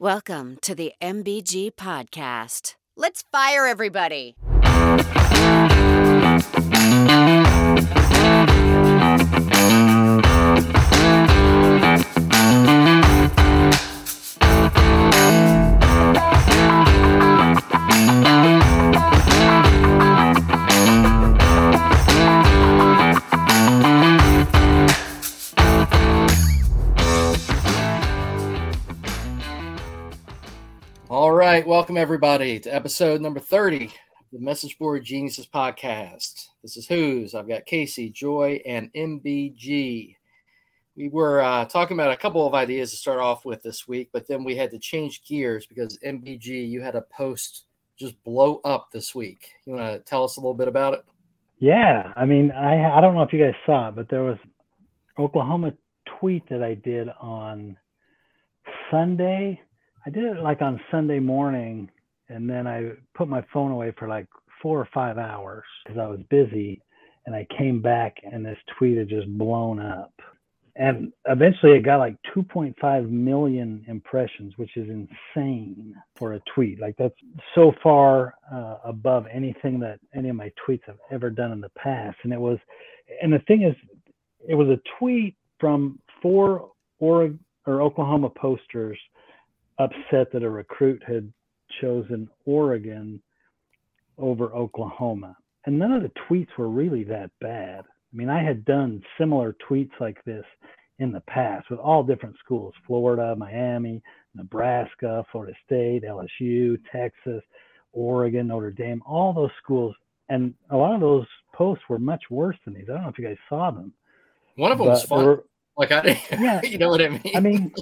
Welcome to the MBG Podcast. Let's fire everybody. Welcome everybody to episode number 30 of the Message Board Geniuses podcast. This is Hoos. I've got Casey, Joy, and MBG. We were uh, talking about a couple of ideas to start off with this week, but then we had to change gears because MBG, you had a post just blow up this week. You want to tell us a little bit about it? Yeah, I mean, I I don't know if you guys saw it, but there was Oklahoma tweet that I did on Sunday. I did it like on Sunday morning, and then I put my phone away for like four or five hours because I was busy, and I came back and this tweet had just blown up. And eventually it got like 2.5 million impressions, which is insane for a tweet. Like that's so far uh, above anything that any of my tweets have ever done in the past. And it was, and the thing is, it was a tweet from four Oregon or Oklahoma posters upset that a recruit had chosen Oregon over Oklahoma. And none of the tweets were really that bad. I mean, I had done similar tweets like this in the past with all different schools Florida, Miami, Nebraska, Florida State, LSU, Texas, Oregon, Notre Dame, all those schools. And a lot of those posts were much worse than these. I don't know if you guys saw them. One of them was fun. Were, like I, yeah, you know what I mean. I mean,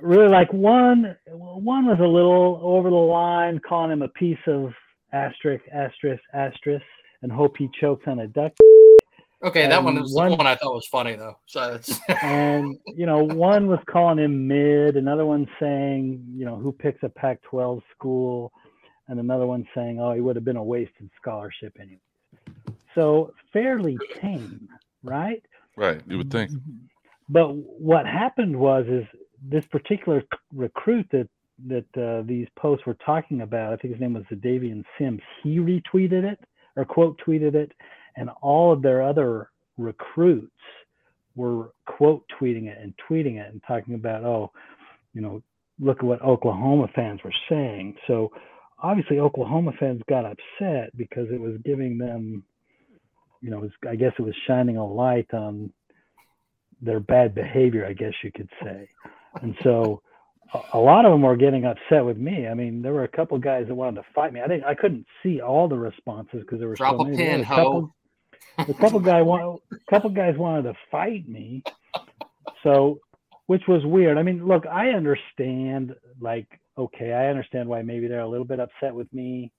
really, like one, one was a little over the line, calling him a piece of asterisk, asterisk, asterisk, and hope he chokes on a duck. Okay, and that one was one, the one I thought was funny though. So it's and you know, one was calling him mid, another one saying, you know, who picks a Pac-12 school, and another one saying, oh, he would have been a wasted scholarship anyway. So fairly tame, right? Right, you would think. But what happened was is this particular recruit that that uh, these posts were talking about, I think his name was Zadavian Sims. He retweeted it or quote tweeted it, and all of their other recruits were quote tweeting it and tweeting it and talking about, oh, you know, look at what Oklahoma fans were saying. So obviously Oklahoma fans got upset because it was giving them, you know, was, I guess it was shining a light on their bad behavior, I guess you could say. And so a lot of them were getting upset with me. I mean, there were a couple guys that wanted to fight me. I didn't, I couldn't see all the responses because there were Drop so many. a pin, a couple, a couple guy, a couple guys wanted to fight me. So, which was weird. I mean, look, I understand. Like, okay, I understand why maybe they're a little bit upset with me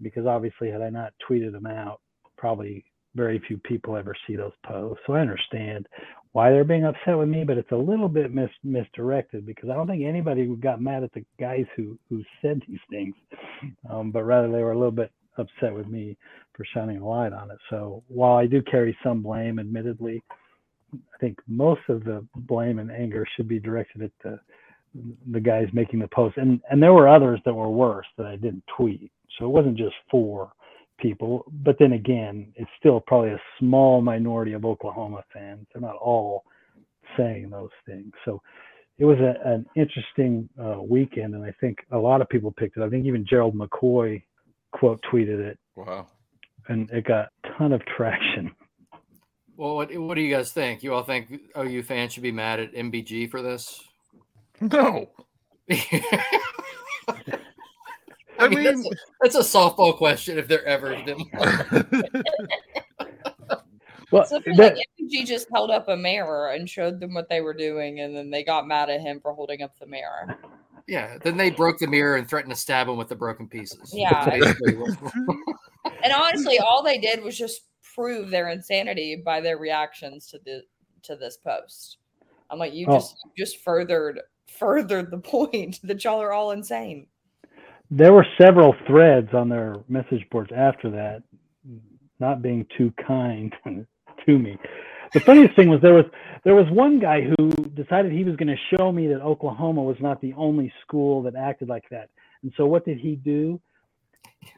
because obviously, had I not tweeted them out, probably very few people ever see those posts. So I understand why they're being upset with me, but it's a little bit mis- misdirected because I don't think anybody got mad at the guys who who said these things, um, but rather they were a little bit upset with me for shining a light on it. So while I do carry some blame, admittedly, I think most of the blame and anger should be directed at the the guys making the post, and and there were others that were worse that I didn't tweet. So it wasn't just four people. But then again, it's still probably a small minority of Oklahoma fans. They're not all saying those things. So it was a, an interesting uh, weekend, and I think a lot of people picked it. I think even Gerald McCoy quote tweeted it. Wow. And it got a ton of traction. Well, what, what do you guys think? You all think OU fans should be mad at MBG for this? No. I, mean, that's, a, that's, a, softball question if there ever has been well, so that, like MBG just held up a mirror and showed them what they were doing, and then they got mad at him for holding up the mirror. Yeah, then they broke the mirror and threatened to stab him with the broken pieces. Yeah. and honestly, all they did was just prove their insanity by their reactions to the to this post. I'm like, you oh. just just furthered furthered the point that y'all are all insane there were several threads on their message boards after that, not being too kind to me. the funniest thing was there was there was one guy who decided he was going to show me that Oklahoma was not the only school that acted like that. And so what did he do?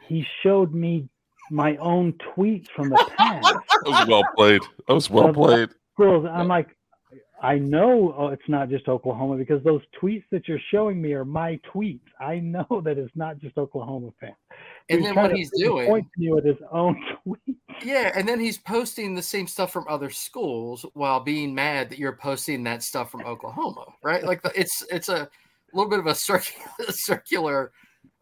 He showed me my own tweets from the past. That was well played. That was well played. I'm like, I know oh, it's not just Oklahoma because those tweets that you're showing me are my tweets. I know that it's not just Oklahoma fans. And He's then what he's doing, point to you with his own tweet. yeah, and then he's posting the same stuff from other schools while being mad that you're posting that stuff from Oklahoma, right? Like the, it's it's a little bit of a circular, circular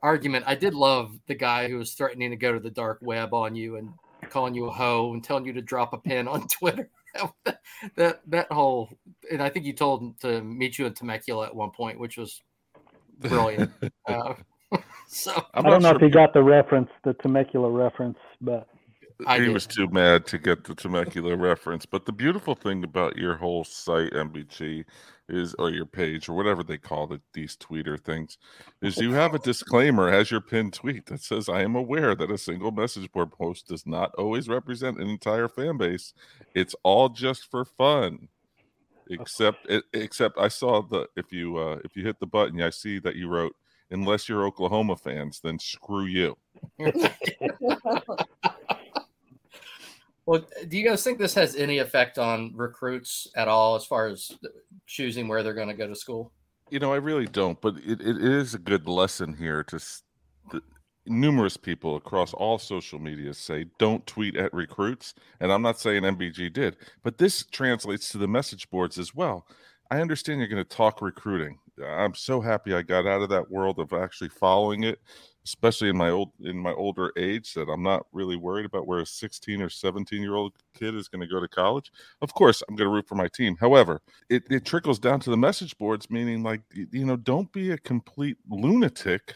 argument. I did love the guy who was threatening to go to the dark web on you and calling you a hoe and telling you to drop a pin on Twitter. That, that that whole and I think you told him to meet you in Temecula at one point, which was brilliant. uh, so I'm I don't know not if he got the reference, the Temecula reference, but I he did. was too mad to get the Temecula reference. But the beautiful thing about your whole site, MBG, is or your page or whatever they call it, these tweeter things, is you have a disclaimer as your pinned tweet that says, "I am aware that a single message board post does not always represent an entire fan base. It's all just for fun." Except, it, except I saw the if you uh, if you hit the button, I see that you wrote, "Unless you're Oklahoma fans, then screw you." Well, do you guys think this has any effect on recruits at all as far as choosing where they're going to go to school? You know, I really don't, but it, it is a good lesson here to numerous people across all social media say don't tweet at recruits. And I'm not saying MBG did, but this translates to the message boards as well. I understand you're going to talk recruiting. I'm so happy I got out of that world of actually following it, especially in my old in my older age that I'm not really worried about where a 16 or 17 year old kid is going to go to college. Of course, I'm going to root for my team. However, it, it trickles down to the message boards, meaning like you know, don't be a complete lunatic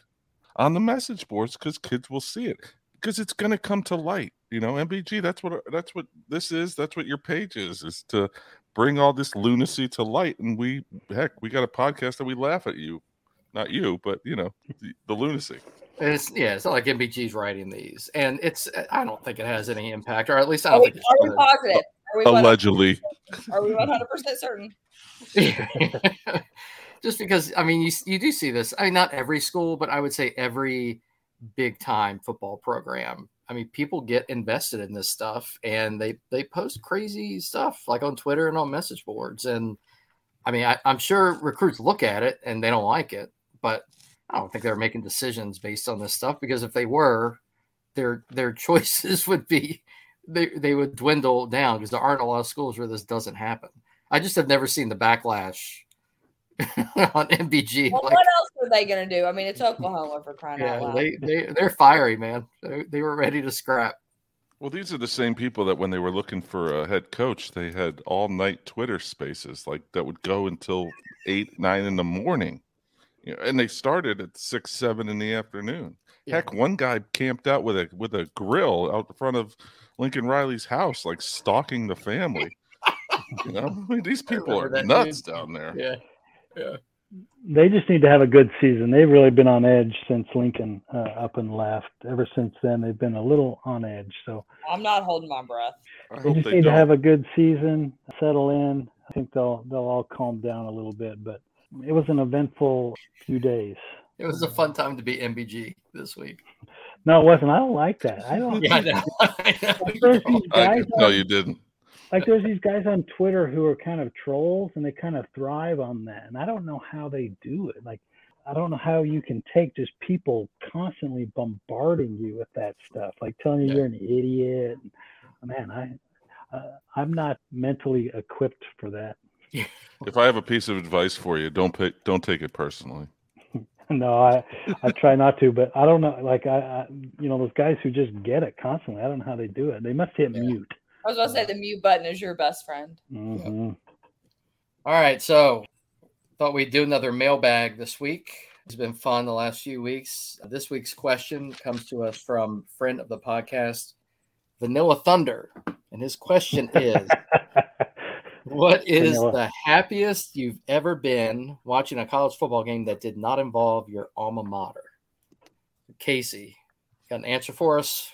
on the message boards because kids will see it because it's going to come to light. You know, MBG. That's what that's what this is. That's what your page is. Is to bring all this lunacy to light. And we heck, we got a podcast that we laugh at you, not you, but you know, the, the lunacy. And It's yeah, it's not like MBG's writing these, and it's I don't think it has any impact, or at least I Are don't we, think are we positive? Are we Allegedly, are we 100 percent certain? just because I mean you you do see this. I mean, not every school, but I would say every big time football program. I mean, people get invested in this stuff, and they they post crazy stuff like on Twitter and on message boards. And I mean, I, I'm sure recruits look at it and they don't like it, but I don't think they're making decisions based on this stuff because if they were, their their choices would be they they would dwindle down because there aren't a lot of schools where this doesn't happen. I just have never seen the backlash on MBG. Well, like, what else were they going to do? I mean, it's Oklahoma for crying out yeah, loud. they they they're fiery, man. They, they were ready to scrap. Well, these are the same people that when they were looking for a head coach, they had all night Twitter spaces like that would go until eight, nine in the morning. You know, and they started at six, seven in the afternoon. Yeah. Heck, one guy camped out with a with a grill out in front of Lincoln Riley's house, like stalking the family. you know, I mean, these people are nuts dude. down there. Yeah, yeah. they just need to have a good season. They've really been on edge since Lincoln uh, up and left. Ever since then, they've been a little on edge. So I'm not holding my breath. I they just they need to don't. have a good season, settle in. I think they'll they'll all calm down a little bit. But it was an eventful few days. It was a fun time to be MBG this week. No, it wasn't. I don't like that. I don't. Yeah, I know. I know. Like, there's these I guys can tell you didn't. like there's these guys on Twitter who are kind of trolls and they kind of thrive on that. And I don't know how they do it. Like I don't know how you can take just people constantly bombarding you with that stuff, like telling you Yeah. you're an idiot. Man, I uh, I'm not mentally equipped for that. If I have a piece of advice for you, don't pick, don't take it personally. no, I I try not to, but I don't know. Like I, I you know those guys who just get it constantly. I don't know how they do it. They must hit Yeah. mute. I was gonna say the mute button is your best friend. hmm All right, so thought we'd do another mailbag this week. It's been fun the last few weeks. This week's question comes to us from friend of the podcast, Vanilla Thunder, and his question is: What is Vanilla. the happiest you've ever been watching a college football game that did not involve your alma mater? Casey, got an answer for us?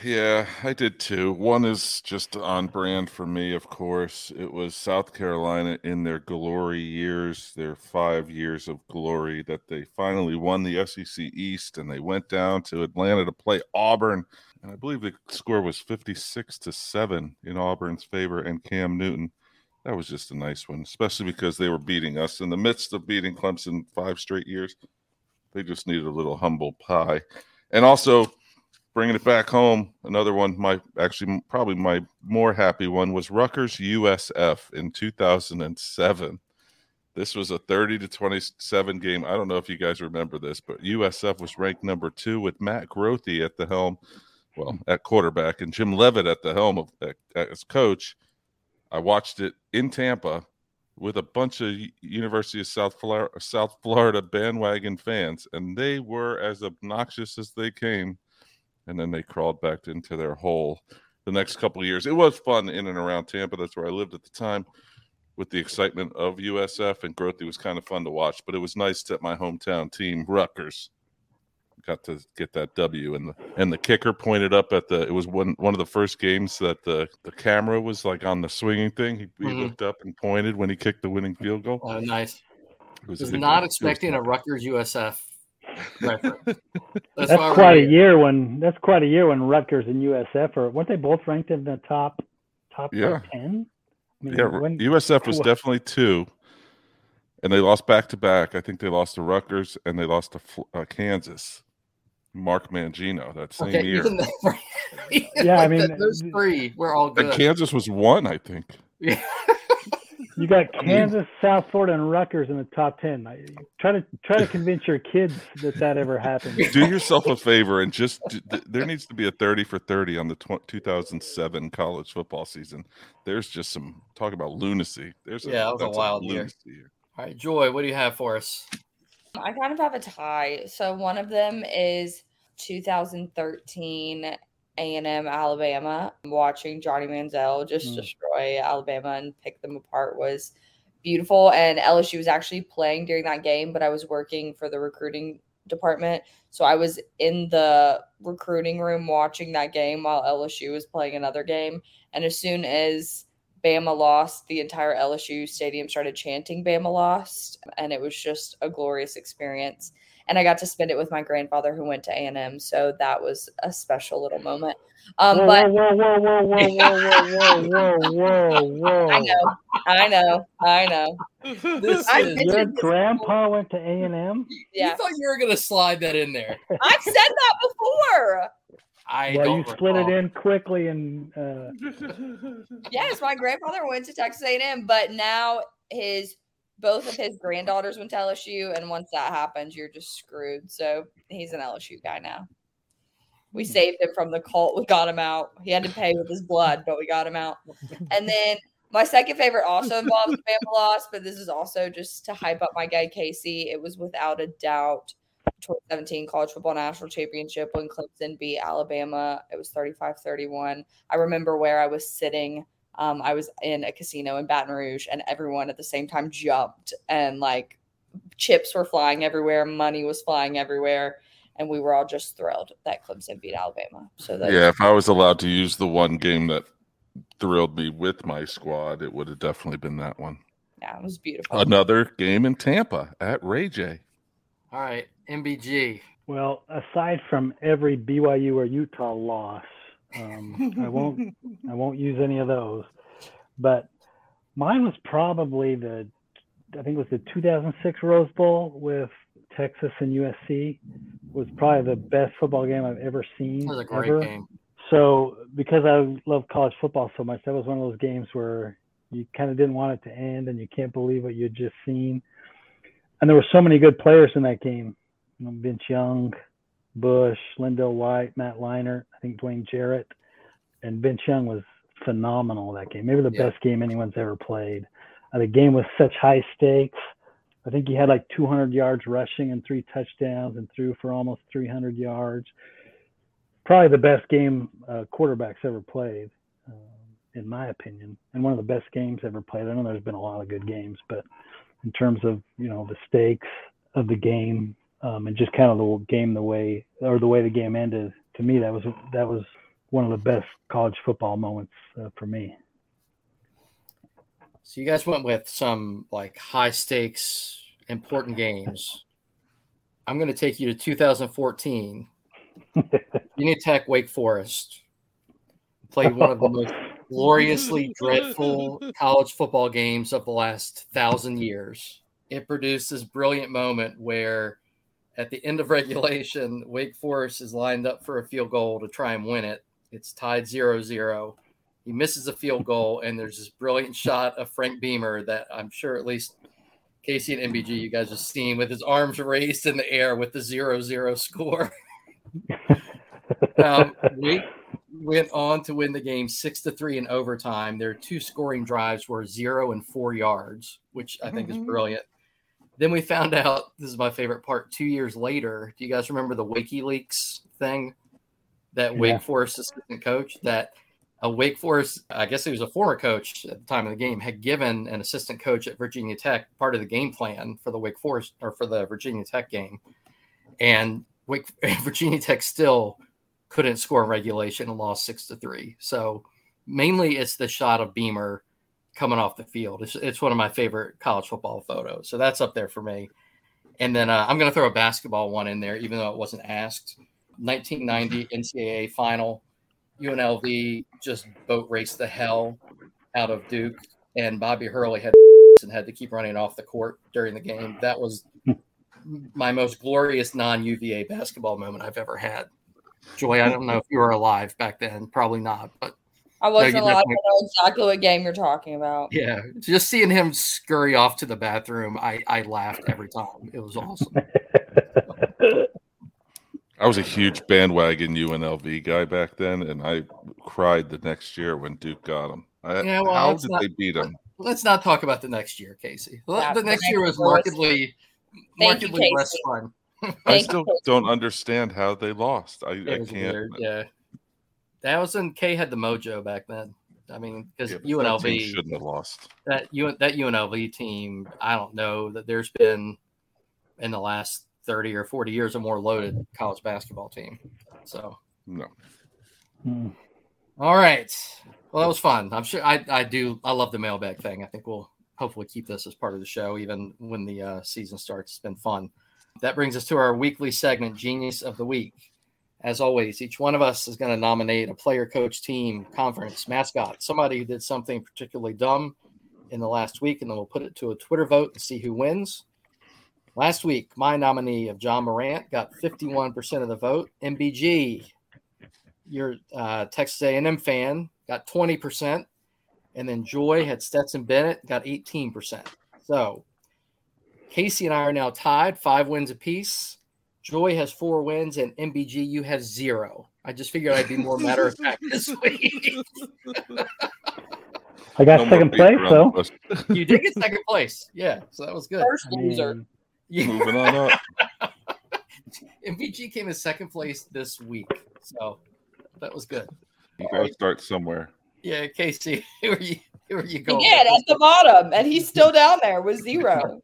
Yeah, I did too. One is just on brand for me, of course. It was South Carolina in their glory years, their five years of glory, that they finally won the SEC East and they went down to Atlanta to play Auburn. And I believe the score was 56 to 7 in Auburn's favor and Cam Newton. That was just a nice one, especially because they were beating us in the midst of beating Clemson five straight years. They just needed a little humble pie. And also, bringing it back home, another one, my actually probably my more happy one was Rutgers USF in 2007. This was a 30 to 27 game. I don't know if you guys remember this, but USF was ranked number two with Matt Grothe at the helm, well, at quarterback, and Jim Leavitt at the helm of as coach. I watched it in Tampa with a bunch of University of South Florida, South Florida bandwagon fans, and they were as obnoxious as they came and then they crawled back into their hole the next couple of years. It was fun in and around Tampa. That's where I lived at the time with the excitement of USF and Grothe. It was kind of fun to watch, but it was nice that my hometown team, Rutgers, got to get that W and the and the kicker pointed up at the it was one one of the first games that the the camera was like on the swinging thing. He, he mm-hmm. looked up and pointed when he kicked the winning field goal. Oh, nice. Was, was not expecting a Rutgers USF that's, that's quite a year when that's quite a year when Rutgers and USF are weren't they both ranked in the top top yeah. ten? I mean, yeah, when, USF was definitely two, and they lost back to back. I think they lost to Rutgers and they lost to uh, Kansas. Mark Mangino that same okay, year. The, yeah, like I mean those three were all good. And Kansas was one, I think. Yeah. You got Kansas, South Florida, and Rutgers in the top ten. Try to try to convince your kids that that ever happened. Do yourself a favor and just there needs to be a thirty for thirty on the 2007 college football season. There's just some talk about lunacy. There's yeah, a, that was a wild year. year. All right, Joy, what do you have for us? I kind of have a tie. So one of them is 2013 a&M Alabama. Watching Johnny Manziel just mm. destroy Alabama and pick them apart was beautiful. And LSU was actually playing during that game, but I was working for the recruiting department. So I was in the recruiting room watching that game while LSU was playing another game. And as soon as Bama lost, the entire LSU stadium started chanting Bama lost. And it was just a glorious experience and I got to spend it with my grandfather who went to A and M. So that was a special little moment. Um, whoa, but whoa, whoa, whoa, whoa, whoa, whoa, whoa, whoa, I know, I know, I know. This is, your grandpa went to A and M. Yeah, you thought you were gonna slide that in there. I've said that before. I well, you recall. split it in quickly and. Uh... yes, my grandfather went to Texas A&M, but now his both of his granddaughters went to LSU, and once that happens, you're just screwed. So he's an LSU guy now. We hmm. saved him from the cult. We got him out. He had to pay with his blood, but we got him out. And then my second favorite also involves Bama loss, but this is also just to hype up my guy Casey. It was without a doubt 2017 college football national championship when Clemson beat Alabama. It was 35 31. I remember where I was sitting um, I was in a casino in Baton Rouge and everyone at the same time jumped and like chips were flying everywhere, money was flying everywhere. And we were all just thrilled that Clemson beat Alabama. So that yeah, if I was allowed to use the one game that thrilled me with my squad, it would have definitely been that one. Yeah, it was beautiful. Another game in Tampa at Ray J. All right, MBG. Well, aside from every BYU or Utah loss, um, I won't I won't use any of those. But mine was probably the I think it was the 2006 Rose Bowl with Texas and USC was probably the best football game I've ever seen. It was a great ever. game. So because I love college football so much, that was one of those games where you kind of didn't want it to end and you can't believe what you'd just seen. And there were so many good players in that game. You know, Vince Young, Bush, LenDale White, Matt Leinart, I think Dwayne Jarrett, and Vince Young was phenomenal that game. Maybe the yeah. best game anyone's ever played. Uh, the game was such high stakes. I think he had like 200 yards rushing and three touchdowns and threw for almost 300 yards. Probably the best game uh, quarterbacks ever played, uh, in my opinion, and one of the best games ever played. I know there's been a lot of good games, but in terms of you know the stakes of the game, um, and just kind of the game the way or the way the game ended to me that was that was one of the best college football moments uh, for me. So you guys went with some like high stakes, important games. I'm going to take you to 2014. Virginia Tech, Wake Forest played one of the most gloriously dreadful college football games of the last thousand years. It produced this brilliant moment where, at the end of regulation, Wake Forest is lined up for a field goal to try and win it. It's tied 0 0. He misses a field goal, and there's this brilliant shot of Frank Beamer that I'm sure at least Casey and MBG, you guys have seen with his arms raised in the air with the 0 0 score. um, Wake went on to win the game six to three in overtime. Their two scoring drives were zero and four yards, which I think mm-hmm. is brilliant. Then we found out this is my favorite part. Two years later, do you guys remember the WikiLeaks thing? That Wake Forest assistant coach that a Wake Forest, I guess he was a former coach at the time of the game, had given an assistant coach at Virginia Tech part of the game plan for the Wake Forest or for the Virginia Tech game, and Wake Virginia Tech still couldn't score regulation and lost six to three. So mainly it's the shot of Beamer coming off the field. It's, it's one of my favorite college football photos. So that's up there for me. And then uh, I'm going to throw a basketball one in there, even though it wasn't asked. 1990 NCAA final. UNLV just boat raced the hell out of Duke, and Bobby Hurley had and had to keep running off the court during the game. That was my most glorious non UVA basketball moment I've ever had. Joy, I don't know if you were alive back then. Probably not, but I wasn't no, alive. I know exactly what game you're talking about. Yeah, just seeing him scurry off to the bathroom, I I laughed every time. It was awesome. I was a huge bandwagon UNLV guy back then, and I cried the next year when Duke got him. I, yeah, well, how did not, they beat him? Let's not talk about the next year, Casey. Yeah, the next year was markedly, markedly you, less fun. I still don't understand how they lost. I, I can't. Weird, yeah, that was when K had the mojo back then. I mean, because yeah, UNLV shouldn't have lost that. U, that UNLV team. I don't know that there's been in the last thirty or forty years a more loaded college basketball team. So no. Hmm. All right. Well, that was fun. I'm sure I, I do. I love the mailbag thing. I think we'll hopefully keep this as part of the show, even when the uh, season starts. It's been fun. That brings us to our weekly segment, Genius of the Week. As always, each one of us is going to nominate a player, coach, team, conference, mascot, somebody who did something particularly dumb in the last week, and then we'll put it to a Twitter vote and see who wins. Last week, my nominee of Ja Morant got 51% of the vote. MBG, your uh, Texas A&M fan, got 20%, and then Joy had Stetson Bennett got 18%. So Casey and I are now tied, five wins apiece. Joy has four wins, and MBG, you have zero. I just figured I'd be more matter of fact this week. I got no second place, so you did get second place. Yeah, so that was good. First loser. Yeah. Moving on up. MBG came in second place this week, so that was good. You gotta start somewhere. Yeah, Casey, who are you? Who are you going? Yeah, at the bottom, and he's still down there with zero.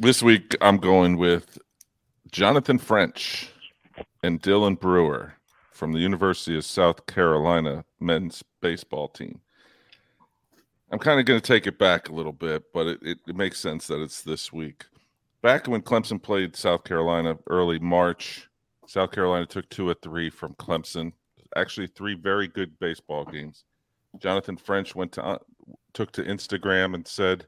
This week, I'm going with Jonathan French and Dylan Brewer from the University of South Carolina men's baseball team. I'm kind of going to take it back a little bit, but it, it, it, makes sense that it's this week. Back when Clemson played South Carolina early March, South Carolina took two or three from Clemson. Actually, three very good baseball games. Jonathan French went to uh, took to Instagram and said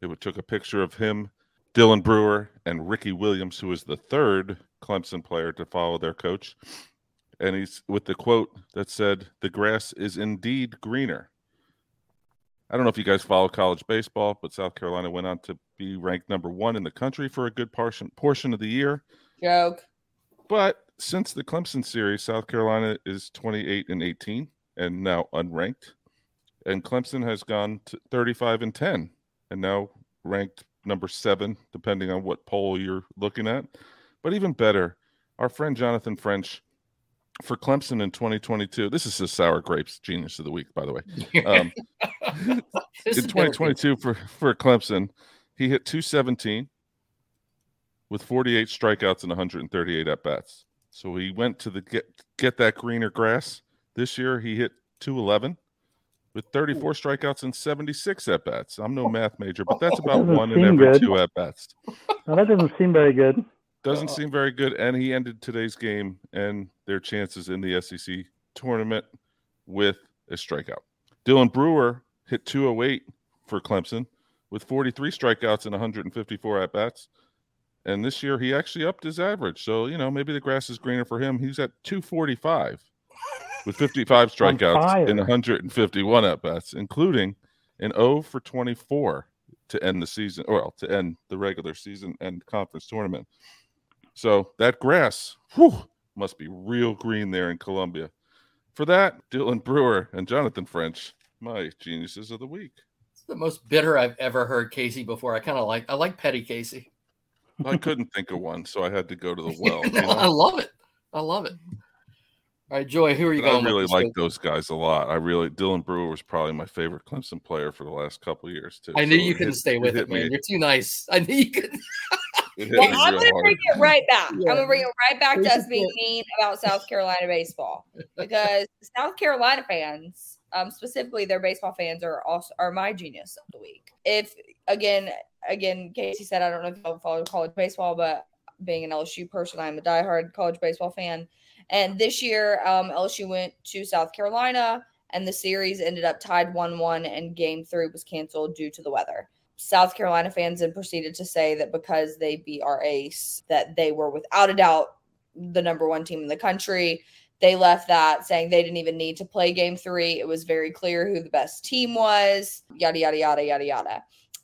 it took a picture of him, Dylan Brewer, and Ricky Williams, who was the third Clemson player to follow their coach. And he's with the quote that said, The grass is indeed greener. I don't know if you guys follow college baseball, but South Carolina went on to be ranked number one in the country for a good portion portion of the year. Joke. But since the Clemson series, South Carolina is 28 and 18 and now unranked. And Clemson has gone to 35 and 10 and now ranked number seven, depending on what poll you're looking at. But even better, our friend Jonathan French for Clemson in 2022. This is the sour grapes genius of the week, by the way. Um, in 2022 for for Clemson, he hit 217 with 48 strikeouts and 138 at bats. So he went to the get get that greener grass. This year he hit 211 with 34 strikeouts and 76 at bats. I'm no math major, but that's about Doesn't one in every good. two at bats. That doesn't seem very good. Doesn't seem very good. And he ended today's game and their chances in the SEC tournament with a strikeout. Dylan Brewer hit 208 for Clemson with 43 strikeouts and 154 at bats. And this year he actually upped his average. So, you know, maybe the grass is greener for him. He's at 245 with 55 strikeouts and 151 at bats, including an 0 for 24 to end the season, or well, to end the regular season and conference tournament. So that grass whew, must be real green there in Columbia. For that, Dylan Brewer and Jonathan French, my geniuses of the week. It's the most bitter I've ever heard Casey before. I kind of like I like petty Casey. I couldn't think of one, so I had to go to the well. you No, I love it. I love it. All right, Joy, who are you But I really with? like those guys a lot. I really Dylan Brewer was probably my favorite Clemson player for the last couple of years too. I knew So you couldn't hit- stay with hit it, man. me. You're too nice. I knew you couldn't. Well, I'm going to hard. bring it right back. I'm going to bring it right back to us being mean about South Carolina baseball because South Carolina fans, um, specifically their baseball fans, are also are my genius of the week. If again, again, Casey said I don't know if you follow college baseball, but being an LSU person, I'm a diehard college baseball fan. And this year, um, LSU went to South Carolina, and the series ended up tied one-one, and Game Three was canceled due to the weather. South Carolina fans then proceeded to say that because they beat our ace, that they were without a doubt the number one team in the country. They left that saying they didn't even need to play game three. It was very clear who the best team was, yada, yada, yada, yada, yada.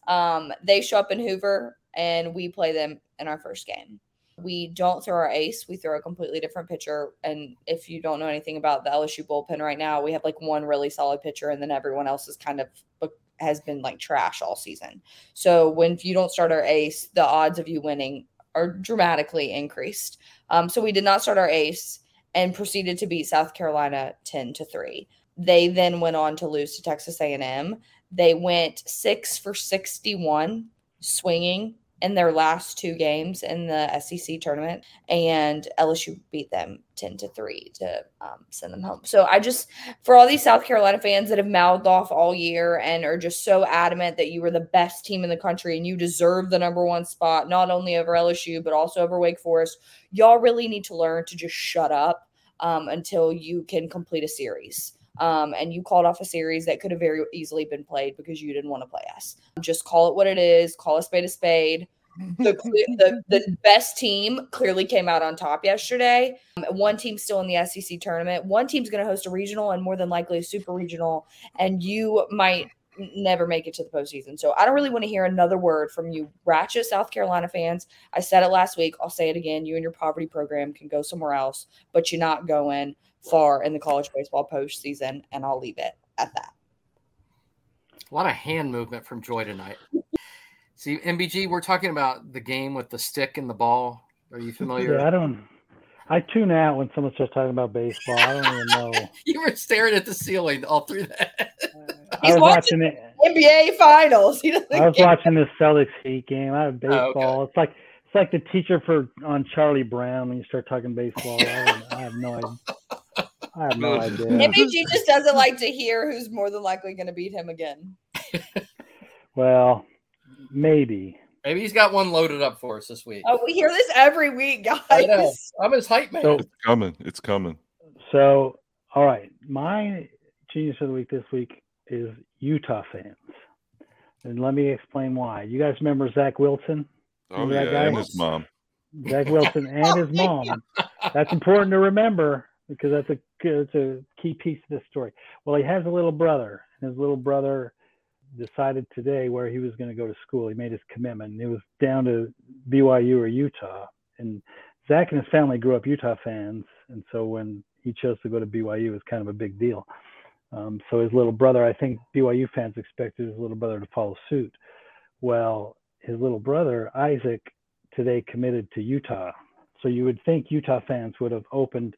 Um, they show up in Hoover and we play them in our first game. We don't throw our ace, we throw a completely different pitcher. And if you don't know anything about the LSU bullpen right now, we have like one really solid pitcher and then everyone else is kind of has been like trash all season. So when you don't start our ace, the odds of you winning are dramatically increased. Um, so we did not start our ace and proceeded to beat South Carolina 10 to 3. They then went on to lose to Texas A&M. They went 6 for 61 swinging in their last two games in the SEC tournament and LSU beat them 10 to 3 to um, send them home. So I just for all these South Carolina fans that have mouthed off all year and are just so adamant that you were the best team in the country and you deserve the number one spot, not only over LSU, but also over Wake Forest, y'all really need to learn to just shut up um, until you can complete a series. Um, and you called off a series that could have very easily been played because you didn't want to play us. Just call it what it is. Call a spade a spade the, the the best team clearly came out on top yesterday. Um, one team's still in the SEC tournament. One team's going to host a regional and more than likely a super regional, and you might never make it to the postseason. So I don't really want to hear another word from you, ratchet South Carolina fans. I said it last week. I'll say it again. You and your poverty program can go somewhere else, but you're not going far in the college baseball postseason, and I'll leave it at that. A lot of hand movement from Joy tonight. See, MBG, we're talking about the game with the stick and the ball. Are you familiar? Yeah, I don't. I tune out when someone starts talking about baseball. I don't even know. You were staring at the ceiling all through that. I was watching watching it. NBA finals. He doesn't I was care. watching the Celtics Heat game. I have Oh, okay. baseball. It's like it's like the teacher for on Charlie Brown when you start talking baseball. I, I have no idea. I have no idea. MBG just doesn't like to hear who's more than likely going to beat him again. Well, maybe. Maybe he's got one loaded up for us this week. Oh, we hear this every week, guys. I'm his hype man. So It's coming. It's coming. So, all right, my genius of the week this week is Utah fans, and let me explain why. You guys remember Zach Wilson? Oh Remember yeah, guy? and his mom. Zach Wilson and his oh, mom. That's important to remember because that's a it's a key piece of this story. Well, he has a little brother, and his little brother decided today where he was going to go to school. He made his commitment. And it was down to BYU or Utah. And Zach and his family grew up Utah fans, and so when he chose to go to BYU, it was kind of a big deal. Um, so his little brother, I think BYU fans expected his little brother to follow suit. Well, his little brother Isaac today committed to Utah. So you would think Utah fans would have opened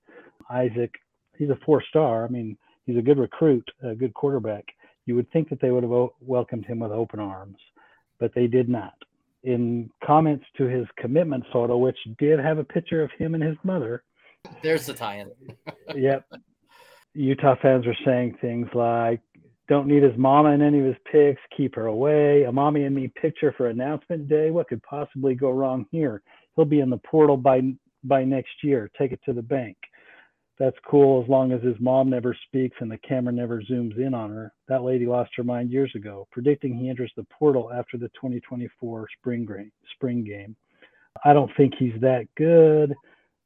Isaac. He's a four star. I mean, he's a good recruit, a good quarterback. You would think that they would have welcomed him with open arms, but they did not. In comments to his commitment photo, which did have a picture of him and his mother, There's the tie-in. yep. Utah fans were saying things like, "Don't need his mama in any of his pics. Keep her away." A mommy and me picture for announcement day. What could possibly go wrong here? He'll be in the portal by by next year. Take it to the bank. That's cool as long as his mom never speaks and the camera never zooms in on her. That lady lost her mind years ago, predicting he enters the portal after the 2024 spring. Spring game. I don't think he's that good.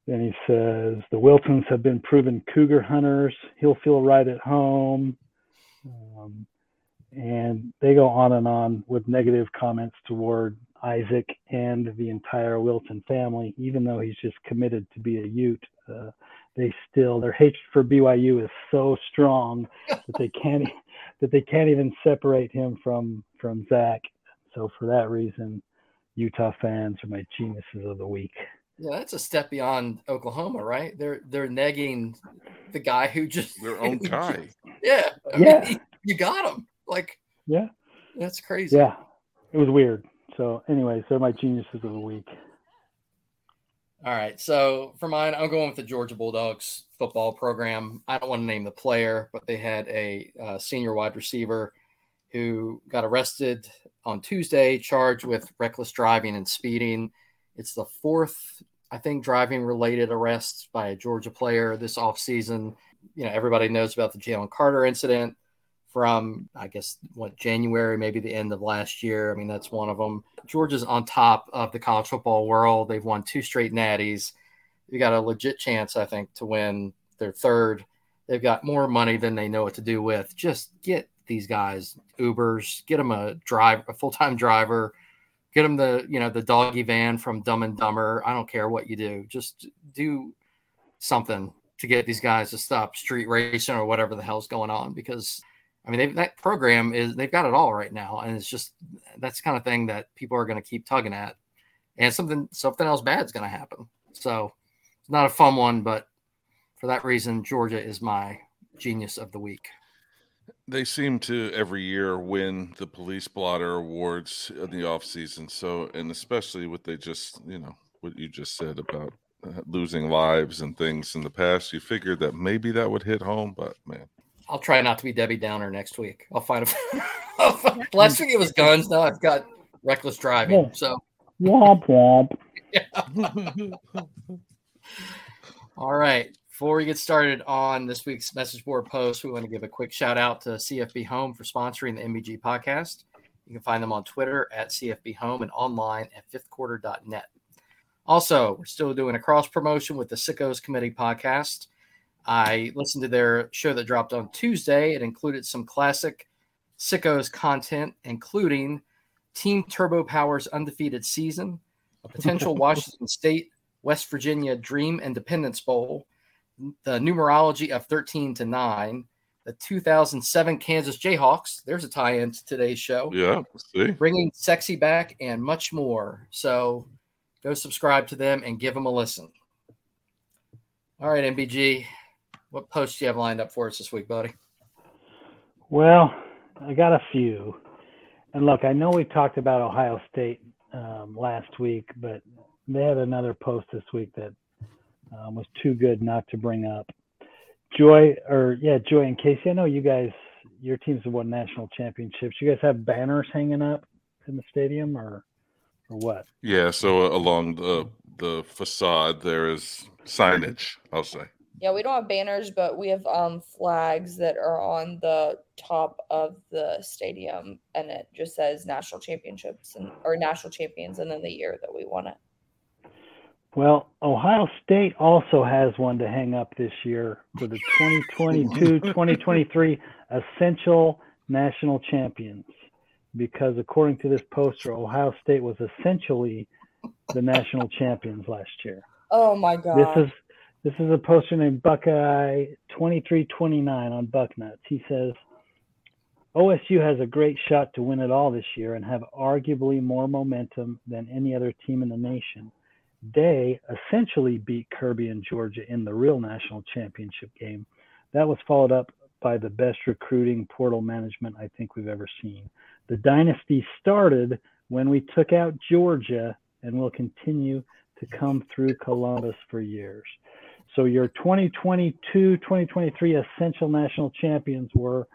Then he says the Wilsons have been proven cougar hunters. He'll feel right at home. Um, and they go on and on with negative comments toward Isaac and the entire Wilson family, even though he's just committed to be a Ute. Uh, they still their hatred for BYU is so strong that they can't that they can't even separate him from from Zach. So for that reason, Utah fans are my geniuses of the week. Yeah, that's a step beyond Oklahoma, right? They're they're negging the guy who just Their own guy. yeah, I Yeah. mean, you got him. Like Yeah, that's crazy. yeah, it was weird. So, anyways, they're my geniuses of the week. All right. So for mine, I'm going with the Georgia Bulldogs football program. I don't want to name the player, but they had a uh, senior wide receiver who got arrested on Tuesday, charged with reckless driving and speeding. It's the fourth, I think, driving related arrest by a Georgia player this offseason. You know, everybody knows about the Jalen Carter incident from, I guess, what, January, maybe the end of last year. I mean, that's one of them. Georgia's on top of the college football world. They've won two straight natties. You got a legit chance, I think, to win their third. They've got more money than they know what to do with. Just get these guys Ubers, get them a drive, a full time driver, get them the you know the doggy van from Dumb and Dumber. I don't care what you do, just do something to get these guys to stop street racing or whatever the hell's going on because I mean, that program is they've got it all right now, and it's just that's the kind of thing that people are going to keep tugging at, and something something else bad's going to happen. So it's not a fun one, but for that reason, Georgia is my genius of the week. They seem to every year win the police blotter awards in the off season. So, and especially what they just, you know, what you just said about uh, losing lives and things in the past, you figured that maybe that would hit home, but man, I'll try not to be Debbie Downer next week. I'll find a. I'll find- Last week it was guns. Now I've got reckless driving. Yeah. So Womp womp. All right. Before we get started on this week's message board post, we want to give a quick shout out to CFB Home for sponsoring the MBG podcast. You can find them on Twitter at CFB Home and online at fifthquarter.net. Also, we're still doing a cross promotion with the Sickos Committee podcast. I listened to their show that dropped on Tuesday. It included some classic Sickos content, including Team Turbo Power's undefeated season, a potential Washington State West Virginia Dream Independence Bowl, the numerology of 13 to 9, the 2007 Kansas Jayhawks. There's a tie in to today's show. yeah, see, Bringing sexy back and much more. So go subscribe to them and give them a listen. All right, MBG, what posts do you have lined up for us this week, buddy? Well, I got a few. And look, I know we talked about Ohio State um, last week, but they had another post this week that um, was too good not to bring up. Joy, or yeah, Joy and Casey, I know you guys, your teams have won national championships. You guys have banners hanging up in the stadium or, or what? yeah. So uh, along the the facade, there is signage. I'll say. Yeah, we don't have banners, but we have um flags that are on the top of the stadium, and it just says national championships and or national champions, and then the year that we won it. Well, Ohio State also has one to hang up this year for the 2022 2023 Essential National Champions. Because according to this poster, Ohio State was essentially the national champions last year. Oh my god! This is this is a poster named Buckeye 2329 on Bucknuts. He says OSU has a great shot to win it all this year and have arguably more momentum than any other team in the nation. They essentially beat Kirby and Georgia in the real national championship game. That was followed up by the best recruiting portal management I think we've ever seen. The dynasty started when we took out Georgia and will continue to come through Columbus for years. So your 2022 2023 essential national champions were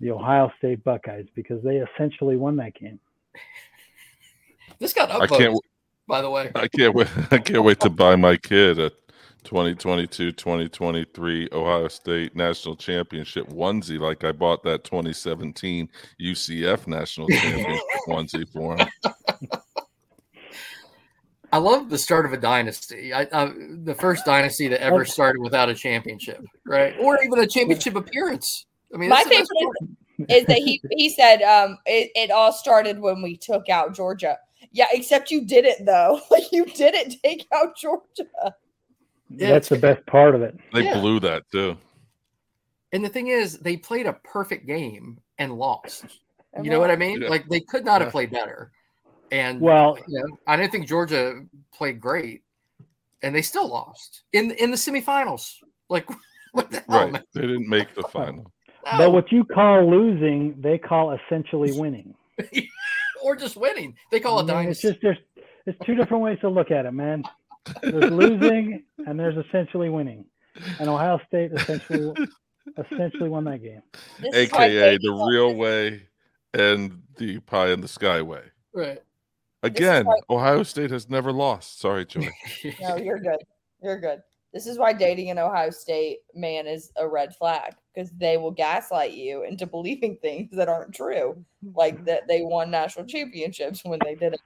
the Ohio State Buckeyes because they essentially won that game. This got I upvoted, can't. By the way. I can't wait. I can't wait to buy my kid a 2022-2023 Ohio State National Championship onesie, like I bought that 2017 UCF National Championship onesie for him. I love the start of a dynasty. I, I, the first dynasty that ever started without a championship, right? Or even a championship appearance. I mean, My that's the best favorite is that he he said um it, it all started when we took out Georgia. Yeah, except you didn't though. Like you didn't take out Georgia. Yeah, That's the best part of it. They Yeah. blew that too. And the thing is, they played a perfect game and lost. You know what I mean? Yeah. Like they could not have played better. And Well, you know, I didn't think Georgia played great, and they still lost in in the semifinals. Like what the hell? Right. man? They didn't make the final. No. but what you call losing, they call essentially winning. Or just winning. They call it I mean, it's just there's there's two different ways to look at it, man. There's losing and there's essentially winning. And Ohio State essentially essentially won that game. This AKA Katie the loves real way and the pie in the sky way. right. Again, why- Ohio State has never lost. Sorry, Joy. No, you're good. You're good. This is why dating an Ohio State man is a red flag because they will gaslight you into believing things that aren't true, like that they won national championships when they didn't.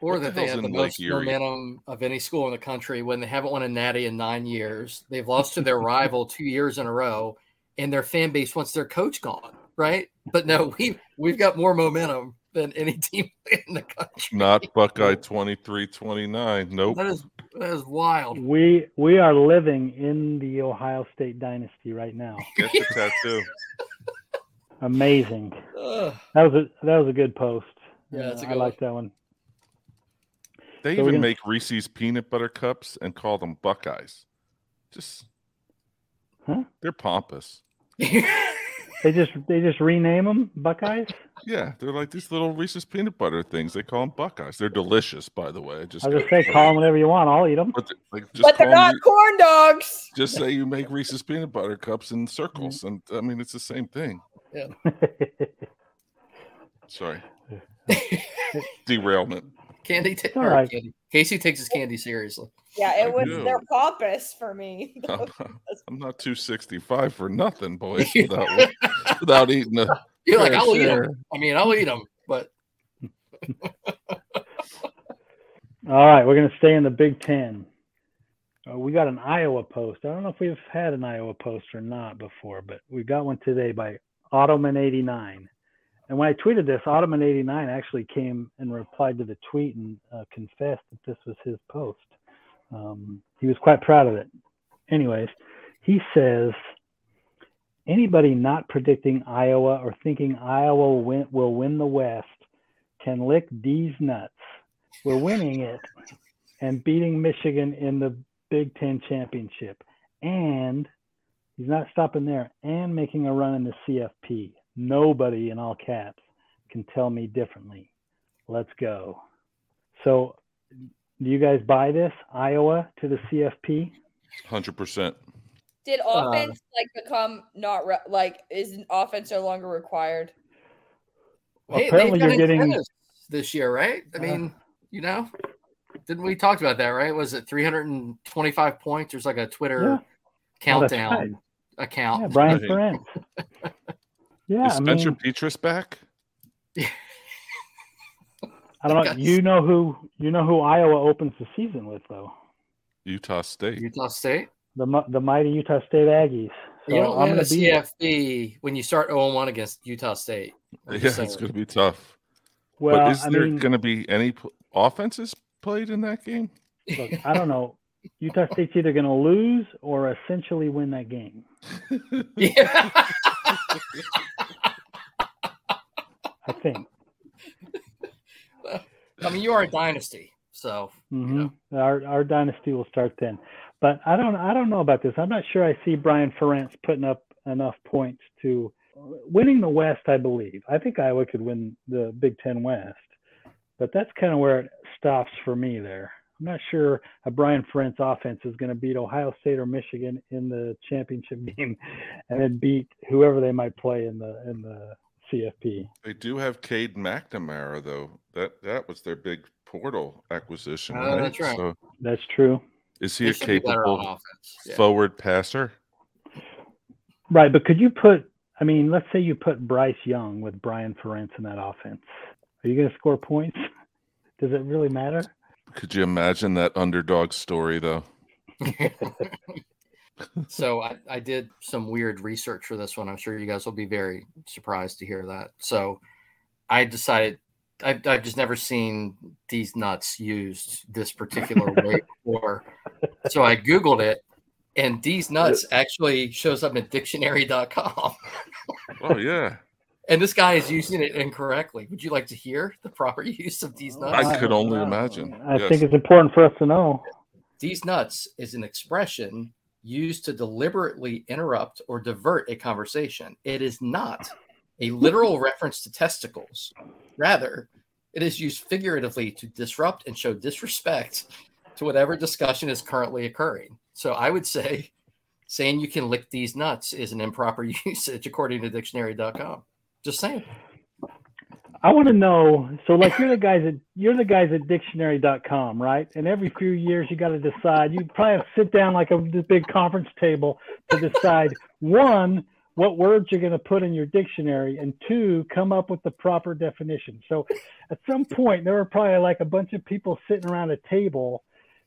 or What the that they hell's have the most Erie? momentum of any school in the country when they haven't won a natty in nine years. They've lost to their rival two years in a row, and their fan base wants their coach gone, right? But no, we we've got more momentum than any team in the country. Not Buckeye 23 29. Nope. That is that is wild. We we are living in the Ohio State dynasty right now. Get the tattoo. Amazing. Ugh. That was a that was a good post. Yeah, that's a good I like that one. They So even gonna- make Reese's peanut butter cups and call them Buckeyes. Just, Huh? they're pompous. They just they just rename them Buckeyes. Yeah, they're like these little Reese's peanut butter things. They call them Buckeyes. They're delicious, by the way. Just, I just say call them whatever you want. I'll eat them. but they- like, just but they're not Re- corn dogs. just say you make Reese's peanut butter cups in circles, mm-hmm. and I mean it's the same thing. Yeah. Sorry, derailment. Candy, ta- all right. candy. Casey takes his candy seriously. Yeah, I it was do. they're pompous for me. I'm not, I'm not 265 for nothing, boys. Without without eating a You're like, I'll eat them. I mean, I'll eat them, but All right, we're going to stay in the Big Ten. Uh, we got an Iowa post. I don't know if we've had an Iowa post or not before, but we got one today by Ottoman89. And when I tweeted this, Ottoman89 actually came and replied to the tweet and uh, confessed that this was his post. Um, he was quite proud of it. Anyways, he says, anybody not predicting Iowa or thinking Iowa will win, will win the West can lick Deez nuts. We're winning it and beating Michigan in the Big Ten championship. And he's not stopping there and making a run in the CFP. Nobody in all caps can tell me differently. Let's go. So, do you guys buy this? Iowa to the CFP? hundred percent. Did Uh, offense like become not re- like is offense no longer required? Well, hey, apparently they've you're getting- this year, right? I Uh, mean, you know, didn't we talk about that? Right? Was it 325 points? There's like a Twitter Yeah. Oh, countdown right. account. Yeah, Brian Right. Ferentz. Yeah, Is I Spencer mean, Petras back? I don't know. Guys. You know who you know who Iowa opens the season with, though. Utah State. Utah State. The the mighty Utah State Aggies. So you don't I'm win gonna a be CFP when you start 0 1 against Utah State. I'm Yeah, it's going to be tough. well. but is I there going to be any p- offenses played in that game? look, I don't know. Utah State's either going to lose or essentially win that game. Yeah. I think. I mean, you are a dynasty. So, hmm Our our dynasty will start then. But I don't I don't know about this. I'm not sure I see Brian Ferentz putting up enough points to winning the West. I believe. I think Iowa could win the Big Ten West, but that's kind of where it stops for me there. I'm not sure a Brian Ferentz offense is going to beat Ohio State or Michigan in the championship game, and then beat whoever they might play in the in the CFP. They do have Cade McNamara though. That that was their big portal acquisition. Oh, that's right. So That's true. is he They a should be better on capable. Yeah. forward passer? Right, but could you put? I mean, let's say you put Bryce Young with Brian Ferentz in that offense. Are you going to score points? Does it really matter? Could you imagine that underdog story though? so I, I did some weird research for this one. I'm sure you guys will be very surprised to hear that. So I decided I've, I've just never seen these nuts used this particular way before. So I Googled it, and these nuts actually shows up in dictionary.com. Oh yeah. And this guy is using it incorrectly. Would you like to hear the proper use of these nuts? I could only imagine. I Yes. think it's important for us to know. These nuts is an expression used to deliberately interrupt or divert a conversation. It is not a literal reference to testicles. Rather, it is used figuratively to disrupt and show disrespect to whatever discussion is currently occurring. So I would say saying you can lick these nuts is an improper usage according to dictionary.com. Just saying. I want to know. So, like, you're the guys at you're the guys at dictionary.com, right? And every few years, you got to decide. You probably sit down like a big conference table to decide one what words you're going to put in your dictionary, and two come up with the proper definition. So, at some point, there were probably like a bunch of people sitting around a table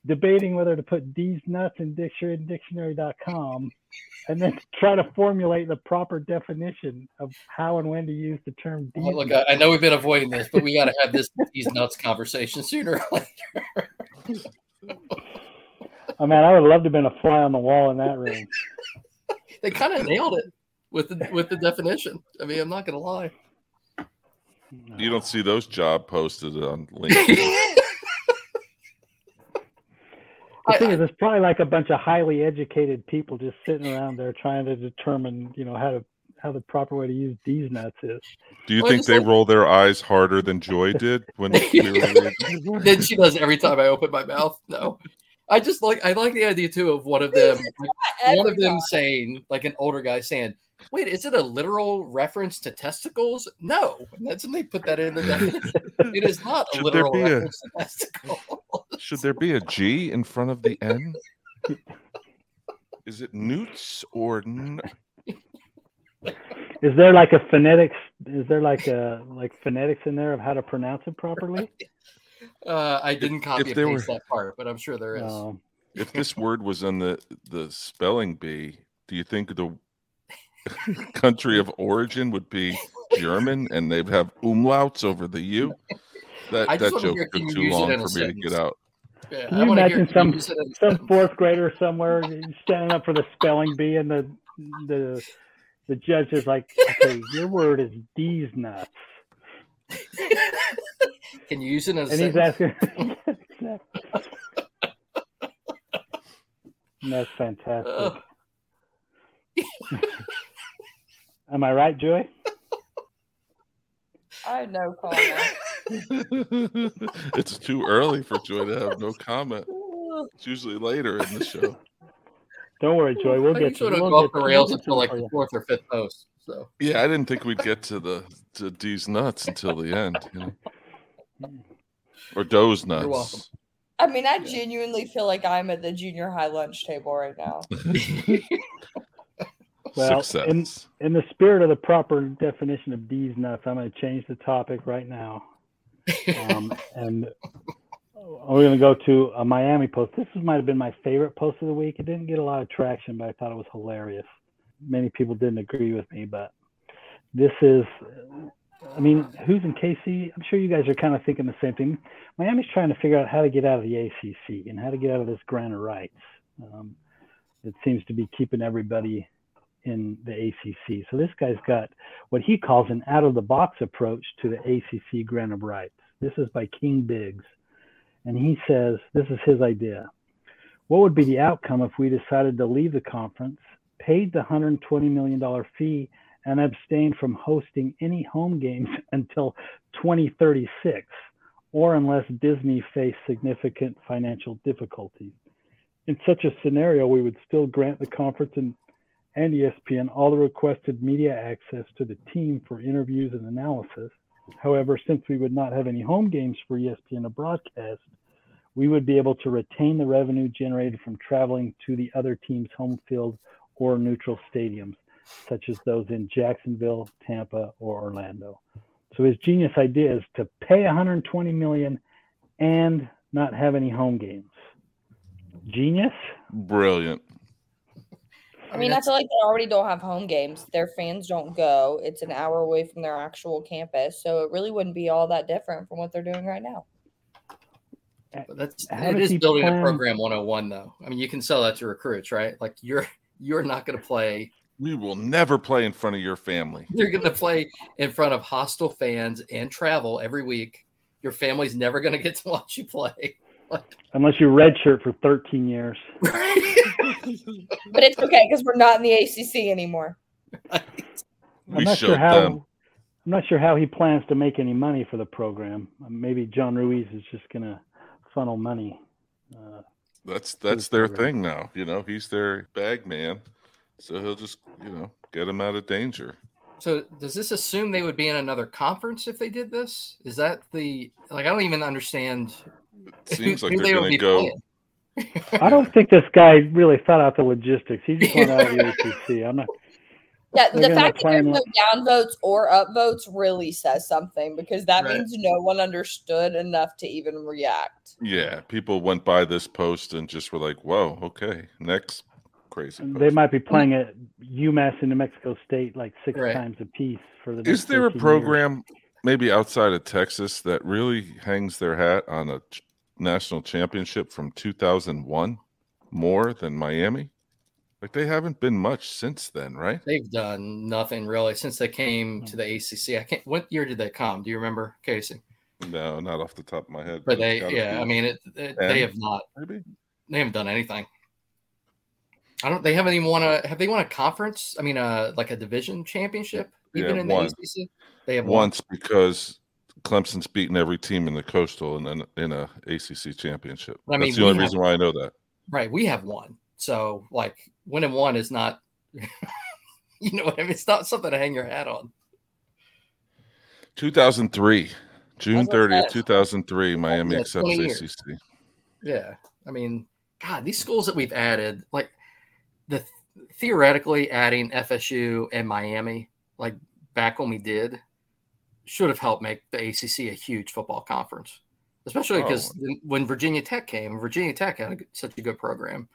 debating whether to put these nuts in dictionary dictionary.com and then try to formulate the proper definition of how and when to use the term these Well, look. I, I know we've been avoiding this, but we got to have this these nuts conversation sooner or later. Oh man, I would love to have been a fly on the wall in that room. they kind of nailed it with the with the definition. I mean, I'm not gonna lie. You don't see those job posted on LinkedIn. The thing I- is, it's probably like a bunch of highly educated people just sitting around there trying to determine, you know, how to how the proper way to use these nuts is. Do you Well, think they like- roll their eyes harder than Joy did when we were reading? then she does every time I open my mouth. No, I just like I like the idea too of one of them, like, one of them saying, like an older guy saying, "Wait, is it a literal reference to testicles?" No, and that's when they put that in the definition. It is not a Should there literal be a- reference to testicles. Should there be a G in front of the N? Is it newts or n- Is there like a phonetics? Is there like a like phonetics in there of how to pronounce it properly? Uh, I didn't copy if and paste were- that part, but I'm sure there is. Um, if this word was in the the spelling bee? Do you think the country of origin would be German and they'd have umlauts over the U? That I just that joke hear, took too long for me to get out. Yeah, Can you want to hear imagine some- you use it in a some fourth grader somewhere standing up for the spelling bee, and the the the judge is like, "Okay, your word is these nuts," Can you use it in a and he's asking. That's fantastic. Oh. Ugh. Am I right, Joy? I have no comment. it's too early for Joy to have no comment. It's usually later in the show. Don't worry, Joy. We'll I get to we'll go get off the rails until like the you. fourth or fifth post. So Yeah, I didn't think we'd get to the to Deez nuts until the end, you know? or Doe's nuts. welcome. I mean, I genuinely feel like I'm at the junior high lunch table right now. Well, Success. in the spirit of the proper definition of Deez nuts, I'm going to change the topic right now. Um, and we're going to go to a Miami post. This might have been my favorite post of the week. It didn't get a lot of traction, but I thought it was hilarious. Many people didn't agree with me, but this is, I mean, Hoos in Casey? I'm sure you guys are kind of thinking the same thing. Miami's trying to figure out how to get out of the ACC and how to get out of this grant of rights. Um, it seems to be keeping everybody in the ACC. So this guy's got what he calls an out of the box approach to the ACC grant of rights. This is by King Biggs. And he says this is his idea. What would be the outcome if we decided to leave the conference, paid the $120 million fee, and abstained from hosting any home games until 2036? or unless Disney faced significant financial difficulties. In such a scenario, we would still grant the conference and, and ESPN all the requested media access to the team for interviews and analysis. However, since we would not have any home games for ESPN to broadcast, we would be able to retain the revenue generated from traveling to the other team's home field or neutral stadiums, such as those in Jacksonville, Tampa, or Orlando. So his genius idea is to pay 120 million and not have any home games. Genius? Brilliant. I mean, I feel like they already don't have home games. Their fans don't go. It's an hour away from their actual campus, so it really wouldn't be all that different from what they're doing right now. But that's How it does is building a plan- program 101 though. I mean, you can sell that to recruits, right? Like you're you're not going to play. We will never play in front of your family. You're going to play in front of hostile fans and travel every week. Your family's never going to get to watch you play. Unless you redshirt for 13 years. Right? But it's okay because we're not in the ACC anymore. I'm We not sure how. them. I'm not sure how he plans to make any money for the program. Maybe John Ruiz is just going to funnel money. Uh, That's that's their program. thing now. You know, he's their bag man, so he'll just you know get them out of danger. So does this assume they would be in another conference if they did this? Is that the like? I don't even understand. It seems like they're would going be to go. playing. I don't think this guy really thought out the logistics. He just went out of the ACC. I'm not. Yeah, the fact that there's plan no down votes or up votes really says something because that Right. means no one understood enough to even react. Yeah, people went by this post and just were like, "Whoa, okay, next crazy." They might be playing at UMass and New Mexico State like six Right. times a piece for the. Is there a 13 years. program maybe outside of Texas that really hangs their hat on a ch- national championship from 2001 more than Miami? Like they haven't been much since then, right? They've done nothing really since they came to the ACC. I can't. What year did they come? Do you remember, Casey? No, not off the top of my head. But it's they, yeah, I mean, it, it, they have not. maybe. They haven't done anything. I don't. They haven't even won a. Have they won a conference? I mean, uh, like a division championship, even Yeah, in one. the ACC. They have won. once because Clemson's beaten every team in the Coastal in an in a ACC championship. I mean, That's the only have- reason why I know that. Right, we have one. So, like, winning one is not. you know what I mean? It's not something to hang your hat on. 2003, June That's what I 30th, 2003, Miami Yeah, accepts ACC. Yeah, I mean, God, these schools that we've added, like the theoretically adding FSU and Miami, like back when we did, should have helped make the ACC a huge football conference, especially oh. because when Virginia Tech came, Virginia Tech had a, such a good program,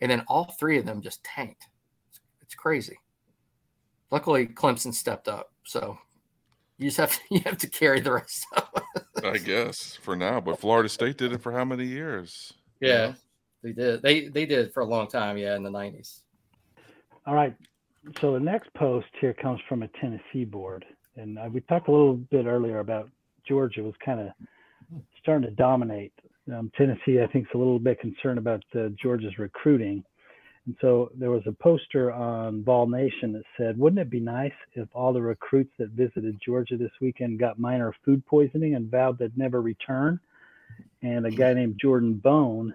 and then all three of them just tanked. It's, it's crazy. Luckily, Clemson stepped up, so you just have to, you have to carry the rest of it. I guess for now, but Florida State did it for how many years? Yeah, they did. They they did for a long time. Yeah, in the nineties. All right. So the next post here comes from a Tennessee board, and uh, we talked a little bit earlier about Georgia was kind of starting to dominate. Um, Tennessee, I think, is a little bit concerned about uh, Georgia's recruiting, and so there was a poster on VolNation that said, "Wouldn't it be nice if all the recruits that visited Georgia this weekend got minor food poisoning and vowed they'd never return?" And a guy named Jordan Bone,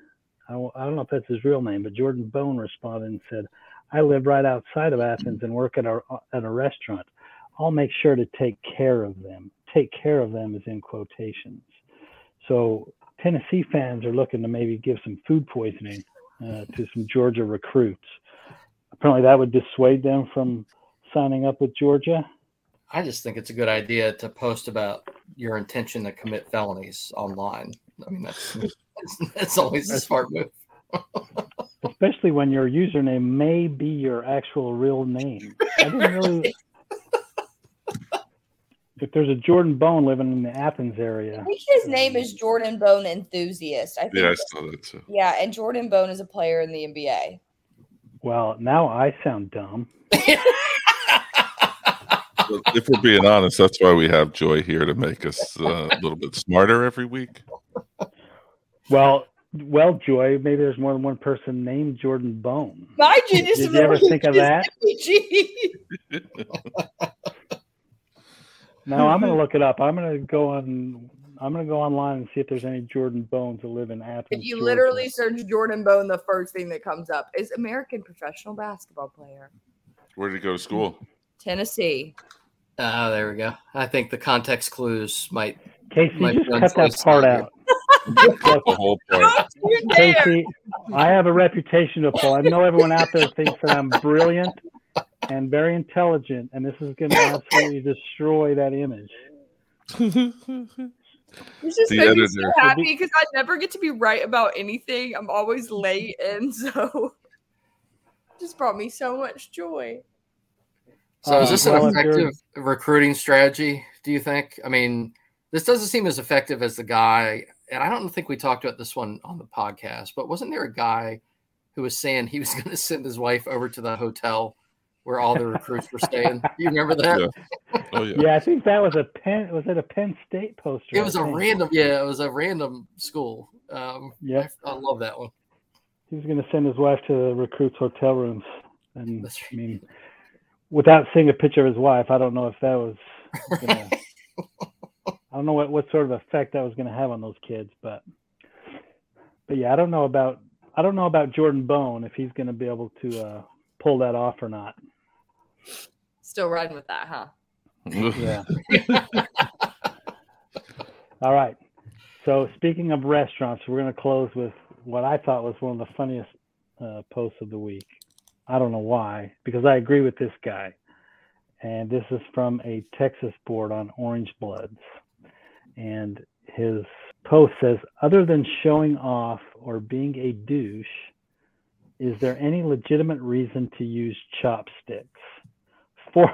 I don't, know if that's his real name, but Jordan Bone responded and said. I live right outside of Athens and work at a at a restaurant. I'll make sure to take care of them. Take care of them is in quotations. So Tennessee fans are looking to maybe give some food poisoning uh, to some Georgia recruits. Apparently, that would dissuade them from signing up with Georgia. I just think it's a good idea to post about your intention to commit felonies online. I mean, that's that's, that's always a smart move. especially when your username may be your actual real name. I didn't really. If there's a Jordan Bone living in the Athens area, I think his name is Jordan Bone Enthusiast. I think. Yeah, I saw that too. Yeah, and Jordan Bone is a player in the NBA. well, now I sound dumb. If we're being honest, that's why we have Joy here to make us uh, a little bit smarter every week. Well, well, Joy, maybe there's more than one person named Jordan Bone. My genius Did you ever think of that? that? Now I'm going to look it up. I'm going to go on I'm gonna go online and see if there's any Jordan Bones that live in Athens. If you Georgia. literally search Jordan Bone, the first thing that comes up is American professional basketball player, Where did he go to school? Tennessee. Oh, there we go. I think the context clues might. Casey, my just cut that voice part sounded out. The whole point. Don't you dare! Casey, I have a reputation to uphold. I know everyone out there thinks that I'm brilliant and very intelligent, and this is going to absolutely destroy that image. This just The made me so happy because I never get to be right about anything. I'm always late, and so just brought me so much joy. So, is Uh, this well, an you're- effective recruiting strategy? Do you think? I mean, this doesn't seem as effective as the guy, and I don't think we talked about this one on the podcast. But wasn't there a guy who was saying he was going to send his wife over to the hotel where all the recruits were staying? You remember that? Yeah. Oh yeah. Yeah, I think that was a Penn. Was it a Penn State poster? It was a random, yeah, it was a random school. Um, Yeah, I, I love that one. he was going to send his wife to the recruits' hotel rooms, and That's I mean, without seeing a picture of his wife, I don't know if that was. Gonna, I don't know what, what sort of effect that was going to have on those kids, but but yeah, I don't know about I don't know about Jordan Bone if he's going to be able to uh, pull that off or not. Still riding with that, huh? Yeah. All right. So speaking of restaurants, we're going to close with what I thought was one of the funniest uh, posts of the week. I don't know why, because I agree with this guy. And this is from a Texas board on Orangebloods. And his post says, other than showing off or being a douche, is there any legitimate reason to use chopsticks? For,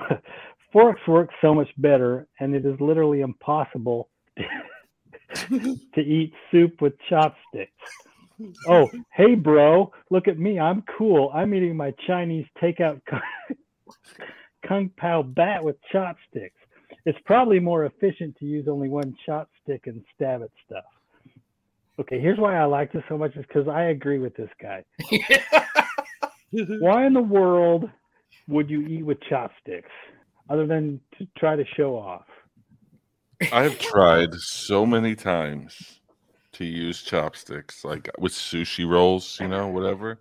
forks work so much better, and it is literally impossible to eat soup with chopsticks. Oh, hey, bro, look at me. I'm cool. I'm eating my Chinese takeout kung pao bat with chopsticks. It's probably more efficient to use only one chopstick and stab at stuff. Okay, here's why I like this so much is because I agree with this guy. Why in the world would you eat with chopsticks other than to try to show off? I have tried so many times to use chopsticks, like with sushi rolls, you know, whatever,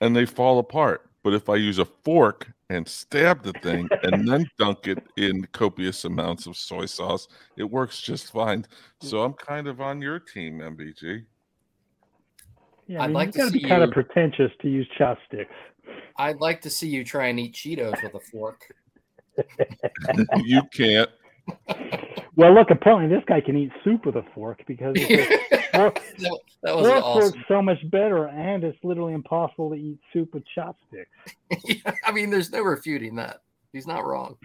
and they fall apart. But if I use a fork and stab the thing and then dunk it in copious amounts of soy sauce, it works just fine. So I'm kind of on your team, MBG. Yeah, I I'd mean, like you to gotta be see kind of pretentious to use chopsticks. I'd like to see you try and eat Cheetos with a fork. you can't. Well, look, apparently this guy can eat soup with a fork because it's fork, that, that was fork awesome. works so much better, and it's literally impossible to eat soup with chopsticks. Yeah, I mean, there's no refuting that. He's not wrong.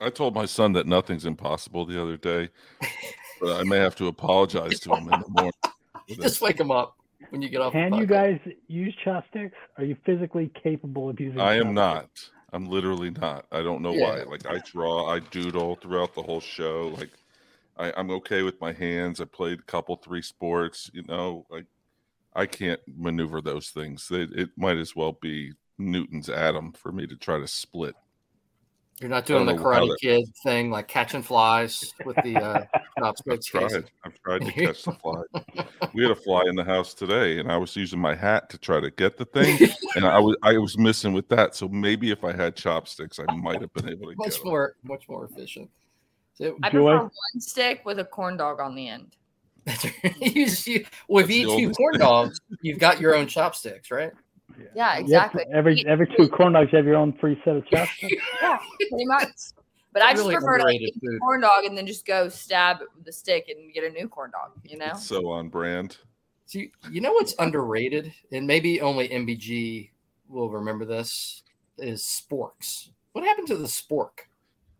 I told my son that nothing's impossible the other day, but I may have to apologize to him in the morning. Just wake him up when you get off. the Can you guys use chopsticks? Are you physically capable of using? I am not. I'm literally not. I don't know why. Like I draw, I doodle throughout the whole show. Like I, I'm okay with my hands. I played a couple, three sports. You know, like I can't maneuver those things. It, it might as well be Newton's atom for me to try to split. You're not doing the don't know how Karate Kid thing, like catching flies with the uh, I've chopsticks. Casey. tried. I've tried to catch the fly. We had a fly in the house today, and I was using my hat to try to get the thing, and I was I was missing with that. So maybe if I had chopsticks, I might have been able to much get it. more, much more efficient. So, I Joy? prefer one stick with a corn dog on the end. you, just- you, well, if That's you the eat two oldest corn thing. dogs, you've got your own chopsticks, right? Yeah, Yep, exactly. every every two corn dogs you have your own free set of chopsticks. Yeah, pretty much. But I just Really prefer to like, eat the food. corn dog and then just go stab the stick and get a new corn dog. You know? It's so on brand. So you, you know what's underrated, and maybe only MBG will remember this is sporks. What happened to the spork?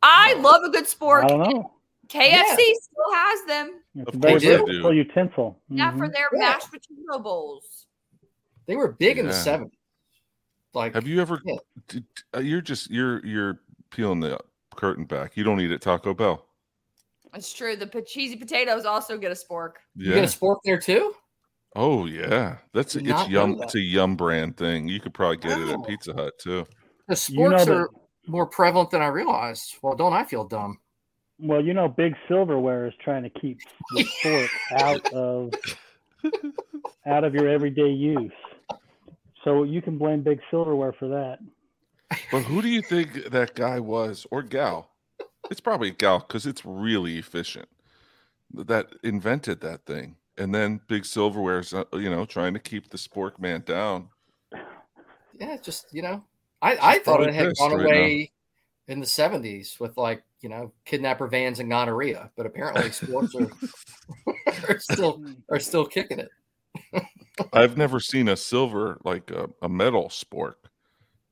I love a good spork. I don't know. KFC Yeah. still has them. Of a very course they versatile do. utensil. Yeah, for Mhm. their Yeah. mashed potato bowls. They were big in the '70s. Like, Have you ever? Yeah. did- uh, you're just you're you're peeling the curtain back. You don't eat at Taco Bell. It's true. The po- cheesy potatoes also get a spork. you Yeah. get a spork there too? Oh yeah. That's Did it's not yum. that. It's a yum brand thing. You could probably get it Oh. at Pizza Hut too. The You know sporks that- are more prevalent than I realized. Well, don't I feel dumb? Well, you know, Big Silverware is trying to keep the spork out of out of your everyday use. So you can blame Big Silverware for that. But who do you think that guy was or gal? It's probably a gal because it's really efficient. That invented that thing, and then Big Silverware's, uh, you know, trying to keep the spork man down. Yeah, just you know, I I thought it had gone right away in the '70s with like you know kidnapper vans and gonorrhea, but apparently sporks are are still are still kicking it. I've never seen a silver like a, a metal spork,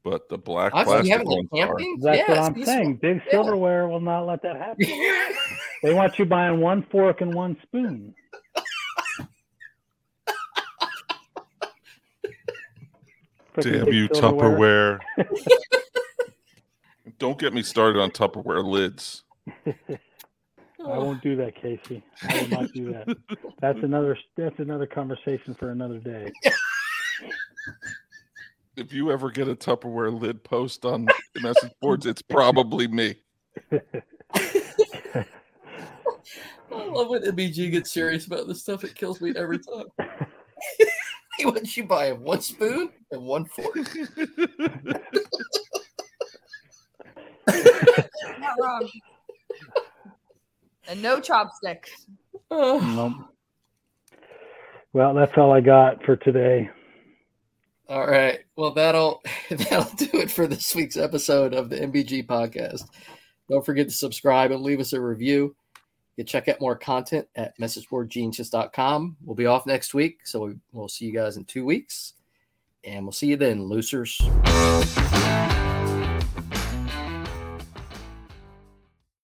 but the black Honestly, you plastic haven't ones like are. That's Yeah, what I'm peaceful. saying. Big Yeah. Silverware will not let that happen. They want you buying one fork and one spoon. Damn you, Tupperware. Don't get me started on Tupperware lids. I won't do that, Casey. I will not do that. That's another. That's another conversation for another day. If you ever get a Tupperware lid post on message boards, it's probably me. I love when MBG gets serious about this stuff. It kills me every time. he wants you buy one spoon and one fork. Not wrong. And no chopsticks. Oh, Nope. Well, that's all I got for today. All right. Well, that'll that'll do it for this week's episode of the MBG podcast. Don't forget to subscribe and leave us a review. You can check out more content at messageboardgenius.com. We'll be off next week, so we, we'll see you guys in two weeks. And we'll see you then, losers.